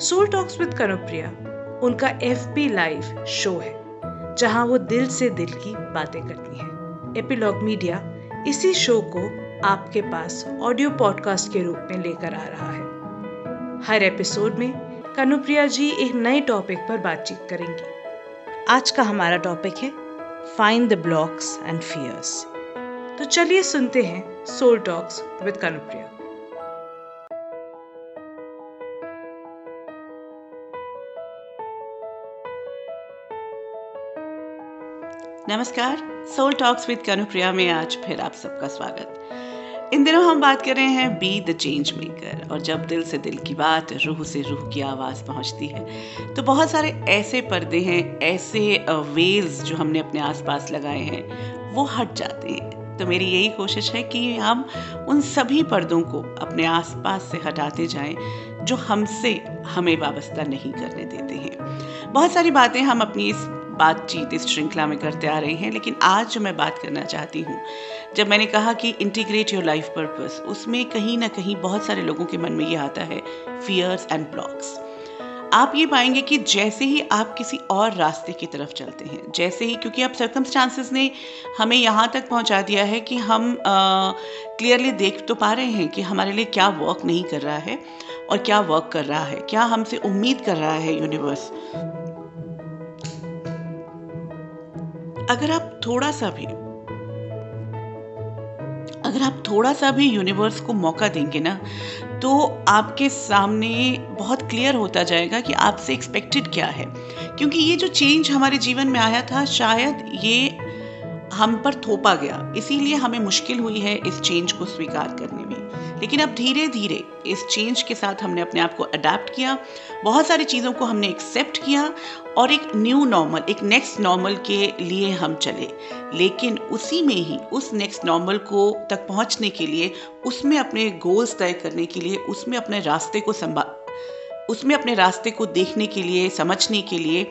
Soul talks with Kanupriya उनका F P live show है, जहाँ वो दिल से दिल की बातें करती हैं। एपिलॉग मीडिया इसी शो को आपके पास ऑडियो पॉडकास्ट के रूप में लेकर आ रहा है। हर एपिसोड में कनुप्रिया जी एक नए टॉपिक पर बातचीत करेंगी। आज का हमारा टॉपिक है find the blocks and fears तो चलिए सुनते हैं सोल टॉक्स विद कनुप्रिया नमस्कार सोल टॉक्स विद कनुप्रिया में आज फिर आप सबका स्वागत। इन दिनों हम बात कर रहे हैं बी द चेंज मेकर और जब दिल से दिल की बात रूह से रूह की आवाज़ पहुँचती है तो बहुत सारे ऐसे पर्दे हैं, ऐसे वेल्स जो हमने अपने आसपास लगाए हैं, वो हट जाते हैं। तो मेरी यही कोशिश है कि हम उन सभी पर्दों को अपने आसपास से हटाते जाएँ, जो हमसे हमें वाबस्ता नहीं करने देते हैं। बहुत सारी बातें हम अपनी इस बातचीत इस श्रृंखला में करते आ रहे हैं, लेकिन आज जो मैं बात करना चाहती हूँ, जब मैंने कहा कि इंटीग्रेट योर लाइफ पर्पस उसमें कहीं ना कहीं बहुत सारे लोगों के मन में ये आता है फियर्स एंड ब्लॉक्स आप ये पाएँगे कि जैसे ही आप किसी और रास्ते की तरफ़ चलते हैं, जैसे ही, क्योंकि अब सर्कमस्टांसिस ने हमें यहाँ तक पहुँचा दिया है कि हम क्लियरली देख तो पा रहे हैं कि हमारे लिए क्या वर्क नहीं कर रहा है और क्या वर्क कर रहा है, क्या हमसे उम्मीद कर रहा है यूनिवर्स अगर आप थोड़ा सा भी, अगर आप थोड़ा सा भी यूनिवर्स को मौका देंगे ना तो आपके सामने बहुत क्लियर होता जाएगा कि आपसे एक्सपेक्टेड क्या है। क्योंकि ये जो चेंज हमारे जीवन में आया था, शायद ये हम पर थोपा गया। इसीलिए हमें मुश्किल हुई है इस चेंज को स्वीकार करने लेकिन अब धीरे धीरे इस चेंज के साथ हमने अपने आप को अडेप्ट किया, बहुत सारी चीज़ों को हमने एक्सेप्ट किया और एक न्यू नॉर्मल एक नेक्स्ट नॉर्मल के लिए हम चले। लेकिन उसी में ही, उस नेक्स्ट नॉर्मल को तक पहुँचने के लिए, उसमें अपने गोल्स तय करने के लिए, उसमें अपने रास्ते को संभा, उसमें अपने रास्ते को देखने के लिए, समझने के लिए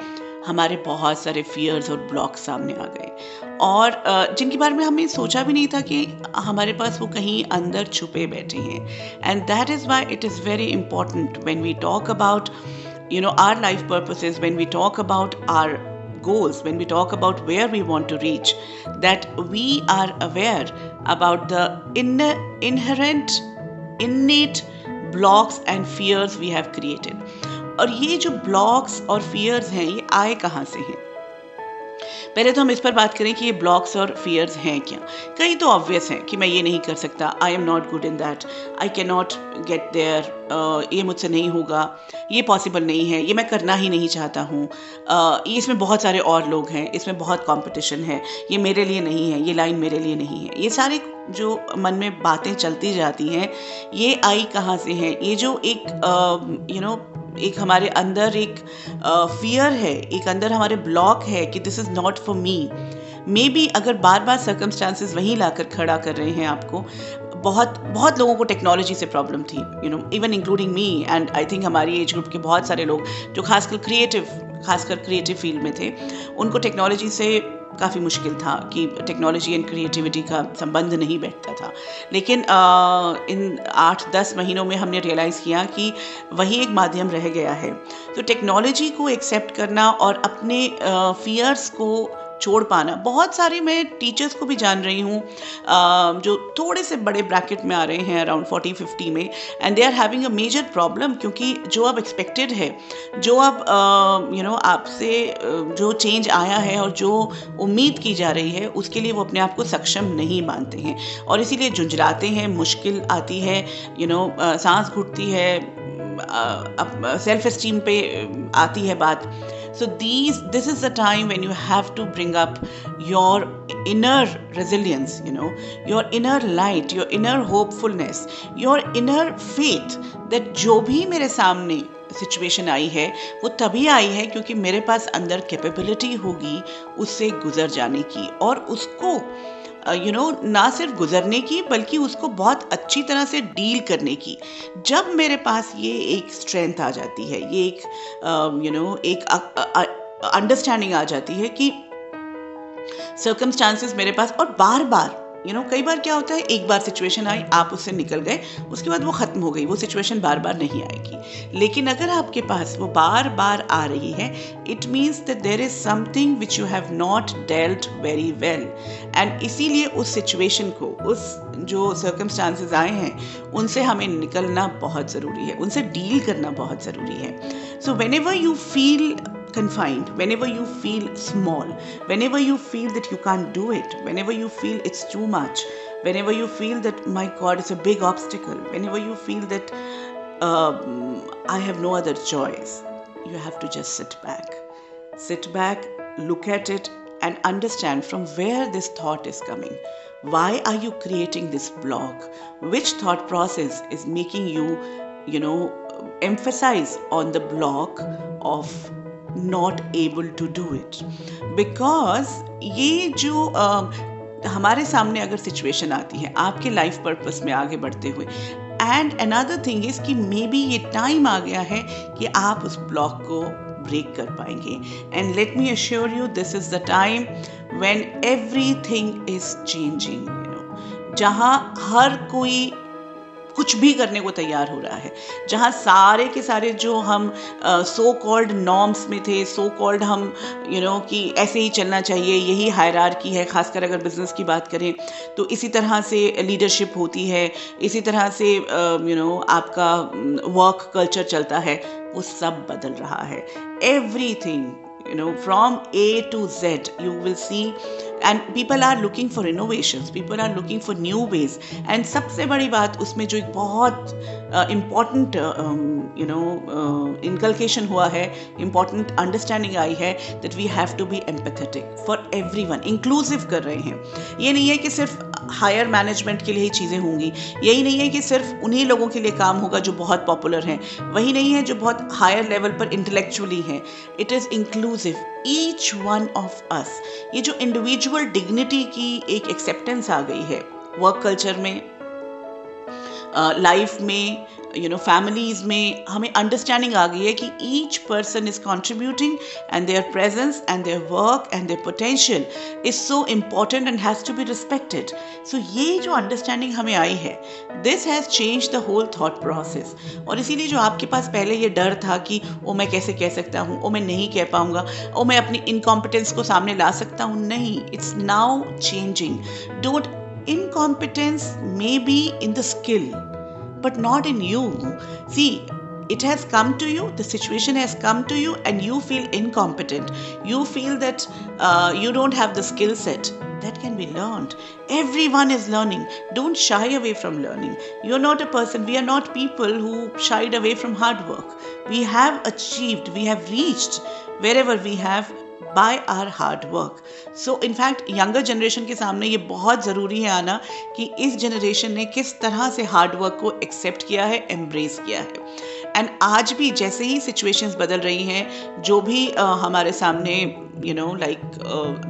हमारे बहुत सारे फियर्स और ब्लॉक सामने आ गए। और जिनके बारे में हमें सोचा भी नहीं था कि हमारे पास वो कहीं अंदर छुपे बैठे हैं। And that is why it is very important when we talk about you know our life purposes when we talk about our goals when we talk about where we want to reach that we are aware about the in inherent innate blocks and fears we have created और ये जो blocks और fears हैं ये आए कहाँ से हैं? पहले तो हम इस पर बात करें कि ये ब्लॉक्स और फियर्स हैं क्या? कई तो ऑब्वियस हैं कि मैं ये नहीं कर सकता। I am not good in that I can not get there ये मुझसे नहीं होगा। ये पॉसिबल नहीं है। ये मैं करना ही नहीं चाहता हूँ। uh, इसमें बहुत सारे और लोग हैं। इसमें बहुत कंपटीशन है। ये मेरे लिए नहीं है। ये लाइन मेरे लिए नहीं है। ये सारे जो मन में बातें चलती जाती हैं, ये आई कहाँ से हैं? ये जो एक यू नो एक हमारे अंदर एक फियर है, एक अंदर हमारे ब्लॉक है कि this is not for me maybe अगर बार बार सर्कमस्टांसिस वहीं लाकर खड़ा कर रहे हैं आपको, बहुत बहुत लोगों को टेक्नोलॉजी से प्रॉब्लम थी you know even including me and I think हमारी एज ग्रुप के बहुत सारे लोग जो खासकर क्रिएटिव खासकर क्रिएटिव फ़ील्ड में थे, उनको टेक्नोलॉजी से काफ़ी मुश्किल था कि टेक्नोलॉजी एंड क्रिएटिविटी का संबंध नहीं बैठता था। लेकिन आ, इन आठ दस महीनों में हमने रियलाइज़ किया कि वही एक माध्यम रह गया है। तो टेक्नोलॉजी को एक्सेप्ट करना और अपने फियर्स को छोड़ पाना। बहुत सारे मैं टीचर्स को भी जान रही हूँ जो थोड़े से बड़े ब्रैकेट में आ रहे हैं अराउंड फोर्टी फिफ्टी में and they are having a major problem क्योंकि जो अब एक्सपेक्टेड है, जो अब यू नो आपसे जो चेंज आया है और जो उम्मीद की जा रही है, उसके लिए वो अपने आप को सक्षम नहीं मानते हैं। और इसीलिए झुंझलाते हैं, मुश्किल आती है यू नो सांस घुटती है सेल्फ एस्टीम पे आती है बात। So these this is the time when you have to bring up your inner resilience you know your inner light your inner hopefulness your inner faith that जो भी मेरे सामने सिचुएशन आई है, वो तभी आई है क्योंकि मेरे पास अंदर कैपेबिलिटी होगी, उससे गुजर जाने की और उसको यू नो ना सिर्फ़ गुजरने की, बल्कि उसको बहुत अच्छी तरह से डील करने की। जब मेरे पास ये एक स्ट्रेंथ आ जाती है, ये एक यू नो एक अंडरस्टैंडिंग आ जाती है कि सर्कमस्टांसेस मेरे पास और बार बार यू नो कई बार क्या होता है, एक बार सिचुएशन आई, आप उससे निकल गए, उसके बाद वो ख़त्म हो गई, वो सिचुएशन बार बार नहीं आएगी। लेकिन अगर आपके पास वो बार बार आ रही है it means that there is something which you have not dealt very well and इसीलिए उस सिचुएशन को, उस जो सर्कमस्टांसेस आए हैं, उनसे हमें निकलना बहुत ज़रूरी है, उनसे डील करना बहुत ज़रूरी है। So whenever you feel confined, whenever you feel small, whenever you feel that you can't do it, whenever you feel it's too much, whenever you feel that my God is a big obstacle, whenever you feel that um, I have no other choice, you have to just sit back. Sit back, look at it, and understand from where this thought is coming. Why are you creating this block? Which thought process is making you, you know, emphasize on the block of not able to do it because ये जो uh, हमारे सामने अगर situation आती है आपके life purpose में आगे बढ़ते हुए एंड अनदर थिंग इज़ कि मे बी ये टाइम आ गया है कि आप उस ब्लॉक को ब्रेक कर पाएँगे. And let me assure you this is the time when everything is changing जहाँ हर कोई कुछ भी करने को तैयार हो रहा है। जहाँ सारे के सारे जो हम सो कॉल्ड नॉर्म्स में थे सो so कॉल्ड हम यू you नो know, कि ऐसे ही चलना चाहिए यही हायरार की है खासकर अगर बिज़नेस की बात करें तो इसी तरह से लीडरशिप होती है इसी तरह से you uh, know you know, आपका वर्क कल्चर चलता है वो सब बदल रहा है। Everything you know from a to z you will see and people are looking for innovation people are looking for new ways and सबसे बड़ी बात उसमें जो एक बहुत इंपॉर्टेंट यू नो इनकलकेशन हुआ है इंपॉर्टेंट अंडरस्टैंडिंग आई है that we have to be empathetic for everyone inclusive कर रहे हैं। ये नहीं है कि सिर्फ़ हायर मैनेजमेंट के लिए ही चीज़ें होंगी। यही नहीं है कि सिर्फ़ उन्हीं लोगों के लिए काम होगा जो बहुत पॉपुलर हैं। वही नहीं है, जो बहुत हायर लेवल पर इंटेलेक्चुअली हैं। It is inclusive each one of us ये जो इंडिविजुअल डिग्निटी की एक एक्सेप्टेंस आ गई है। वर्क कल्चर में लाइफ में यू नो फैमिलीज़ में हमें अंडरस्टैंडिंग आ गई है कि each person is contributing and their presence and their work and their potential is so important and has to be respected so ये जो अंडरस्टैंडिंग हमें आई है this has change the whole thought process और इसीलिए जो आपके पास पहले ये डर था कि, ओ, मैं कैसे कह सकता हूँ? ओ, मैं नहीं कह पाऊँगा? ओ, मैं अपनी इनकॉम्पिटेंस को सामने ला सकता हूँ? नहीं it's now changing don't incompetence may be in the skill. But not in you. See, it has come to you, the situation has come to you, and you feel incompetent. You feel that uh, you don't have the skill set. That can be learned. Everyone is learning. Don't shy away from learning. You're not a person, we are not people who shied away from hard work. We have achieved, we have reached wherever we have by our hard work so in fact younger generation के सामने ये बहुत ज़रूरी है आना कि इस generation ने किस तरह से हार्ड वर्क को एक्सेप्ट किया है एम्ब्रेस किया है। एंड आज भी जैसे ही सिचुएशंस बदल रही हैं जो भी uh, हमारे सामने यू नो लाइक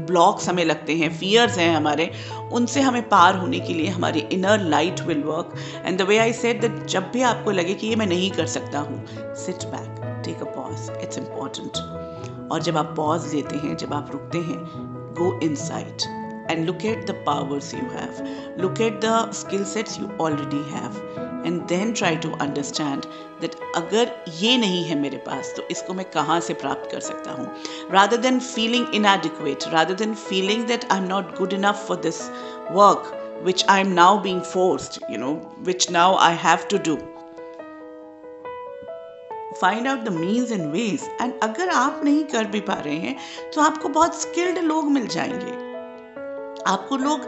ब्लॉक्स हमें लगते हैं फियर्स हैं हमारे उनसे हमें पार होने के लिए हमारी inner light will work and the way I said that जब भी आपको लगे कि ये मैं नहीं कर सकता हूँ sit back take a pause it's important और जब आप पॉज लेते हैं जब आप रुकते हैं go inside and look at the powers you have look at the skill sets you already have and then try to understand that अगर ये नहीं है मेरे पास तो इसको मैं कहाँ से प्राप्त कर सकता हूँ rather than feeling in inadequate rather than feeling that I am not good enough for this work which I am now being forced, you know, which now I have to do. Find out the means and ways and अगर आप नहीं कर भी पा रहे हैं तो आपको बहुत स्किल्ड लोग मिल जाएँगे। आपको लोग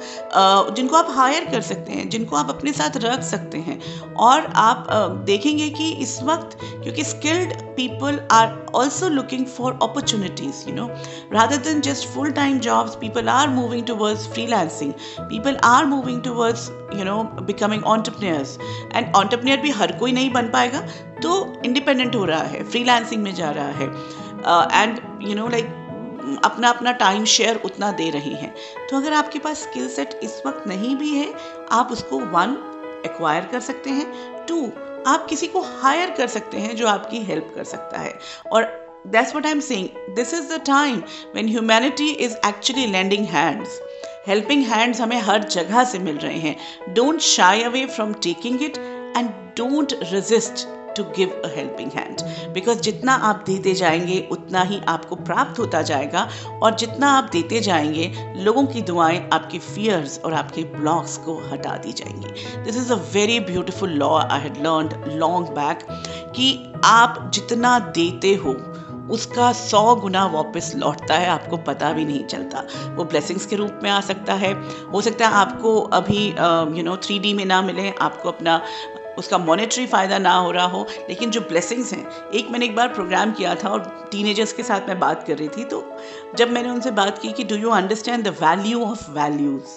जिनको आप हायर कर सकते हैं, जिनको आप अपने साथ रख सकते हैं और आप देखेंगे कि इस वक्त क्योंकि skilled people are also looking for opportunities you know rather than just full time jobs people are moving towards freelancing people are moving towards you know becoming entrepreneurs and entrepreneur भी हर कोई नहीं बन पाएगा तो इंडिपेंडेंट हो रहा है फ्रीलांसिंग में जा रहा है. एंड यू नो लाइक अपना अपना टाइम शेयर उतना दे रही हैं। तो अगर आपके पास स्किल सेट इस वक्त नहीं भी है, आप उसको वन एक्वायर कर सकते हैं। टू आप किसी को हायर कर सकते हैं जो आपकी हेल्प कर सकता है। और that's what I am saying this is the time when humanity is actually lending hands helping hands हमें हर जगह से मिल रहे हैं। Don't shy away from taking it and don't resist to give a helping hand because जितना आप देते जाएँगे, उतना ही आपको प्राप्त होता जाएगा। और जितना आप देते जाएँगे, लोगों की दुआएँ आपके फियर्स और आपके ब्लॉक्स को हटा दी जाएँगी। This is a very beautiful law I had learn long back कि आप जितना देते हो, उसका सौ गुना वापस लौटता है, आपको पता भी नहीं चलता। वो ब्लेसिंग्स के रूप में आ सकता है। हो सकता है आपको अभी यू नो थ्री डी में ना मिले, आपको अपना उसका मॉनेटरी फ़ायदा ना हो रहा हो, लेकिन जो ब्लेसिंग्स हैं, एक मैंने एक बार प्रोग्राम किया था और टीनेजर्स के साथ मैं बात कर रही थी तो जब मैंने उनसे बात की कि do you understand the value of values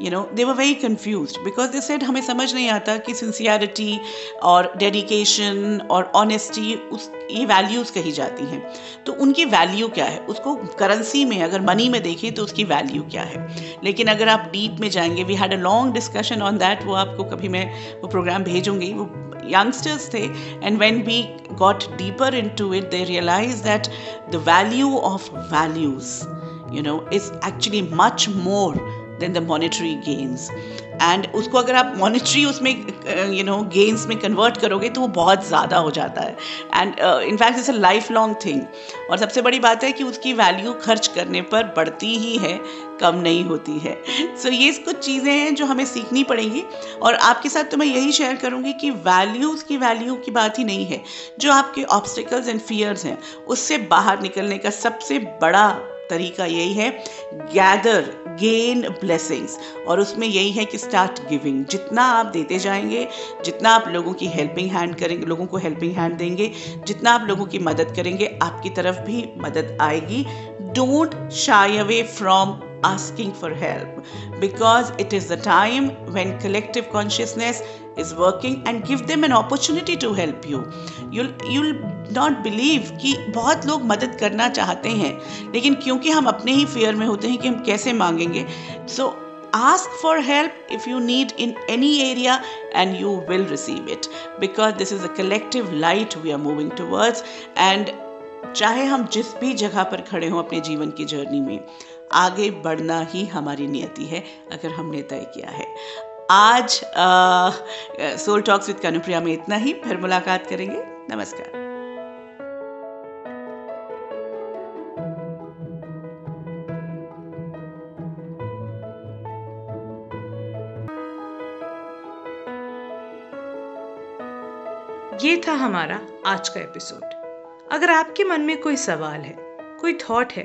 you know they were very confuse because they said हमें समझ नहीं आता कि सिंसियरिटी और डेडिकेशन और ऑनेस्टी उस, ये वैल्यूज़ कही जाती हैं. तो उनकी वैल्यू क्या है? उसको करेंसी में, अगर मनी में देखें तो उसकी वैल्यू क्या है? लेकिन अगर आप डीप में जाएँगे we had a long discussion on that वो आपको कभी मैं वो प्रोग्राम भेजूँगी। वो youngsters थे, and when we got deeper into it, they realized that the value of values, you know, is actually much more than the monetary gains and उसको अगर आप मॉनिटरी उसमें यू नो गेन्स में convert करोगे तो वो बहुत ज़्यादा हो जाता है। And in fact it's a life long thing और सबसे बड़ी बात है कि उसकी वैल्यू खर्च करने पर बढ़ती ही है कम नहीं होती है। सो so, ये कुछ चीज़ें हैं जो हमें सीखनी पड़ेंगी। और आपके साथ तो मैं यही शेयर करूँगी कि वैल्यूज़ की वैल्यू की बात ही नहीं है। जो आपके ऑब्स्टिकल्स एंड फियर्स हैं उससे बाहर निकलने का सबसे बड़ा तरीका यही है गैदर गेन ब्लेसिंग्स और उसमें यही है कि स्टार्ट गिविंग जितना आप देते जाएँगे, जितना आप लोगों की हेल्पिंग हैंड करेंगे, लोगों को हेल्पिंग हैंड देंगे, जितना आप लोगों की मदद करेंगे, आपकी तरफ़ भी मदद आएगी. Don't shy away from asking for help because it is the time when collective consciousness is working and give them an opportunity to help you you'll you'll not believe कि बहुत लोग मदद करना चाहते हैं लेकिन क्योंकि हम अपने ही फेयर में होते हैं कि हम कैसे मांगेंगे सो so, ask for help if you need in any area and you will receive it because this is a collective light we are moving towards and चाहे हम जिस भी जगह पर खड़े हों अपने जीवन की जर्नी में आगे बढ़ना ही हमारी नियति है, अगर हमने तय किया है। आज सोल टॉक्स विद कनुप्रिया में इतना ही, फिर मुलाकात करेंगे। नमस्कार। ये था हमारा आज का एपिसोड। अगर आपके मन में कोई सवाल है, कोई थॉट है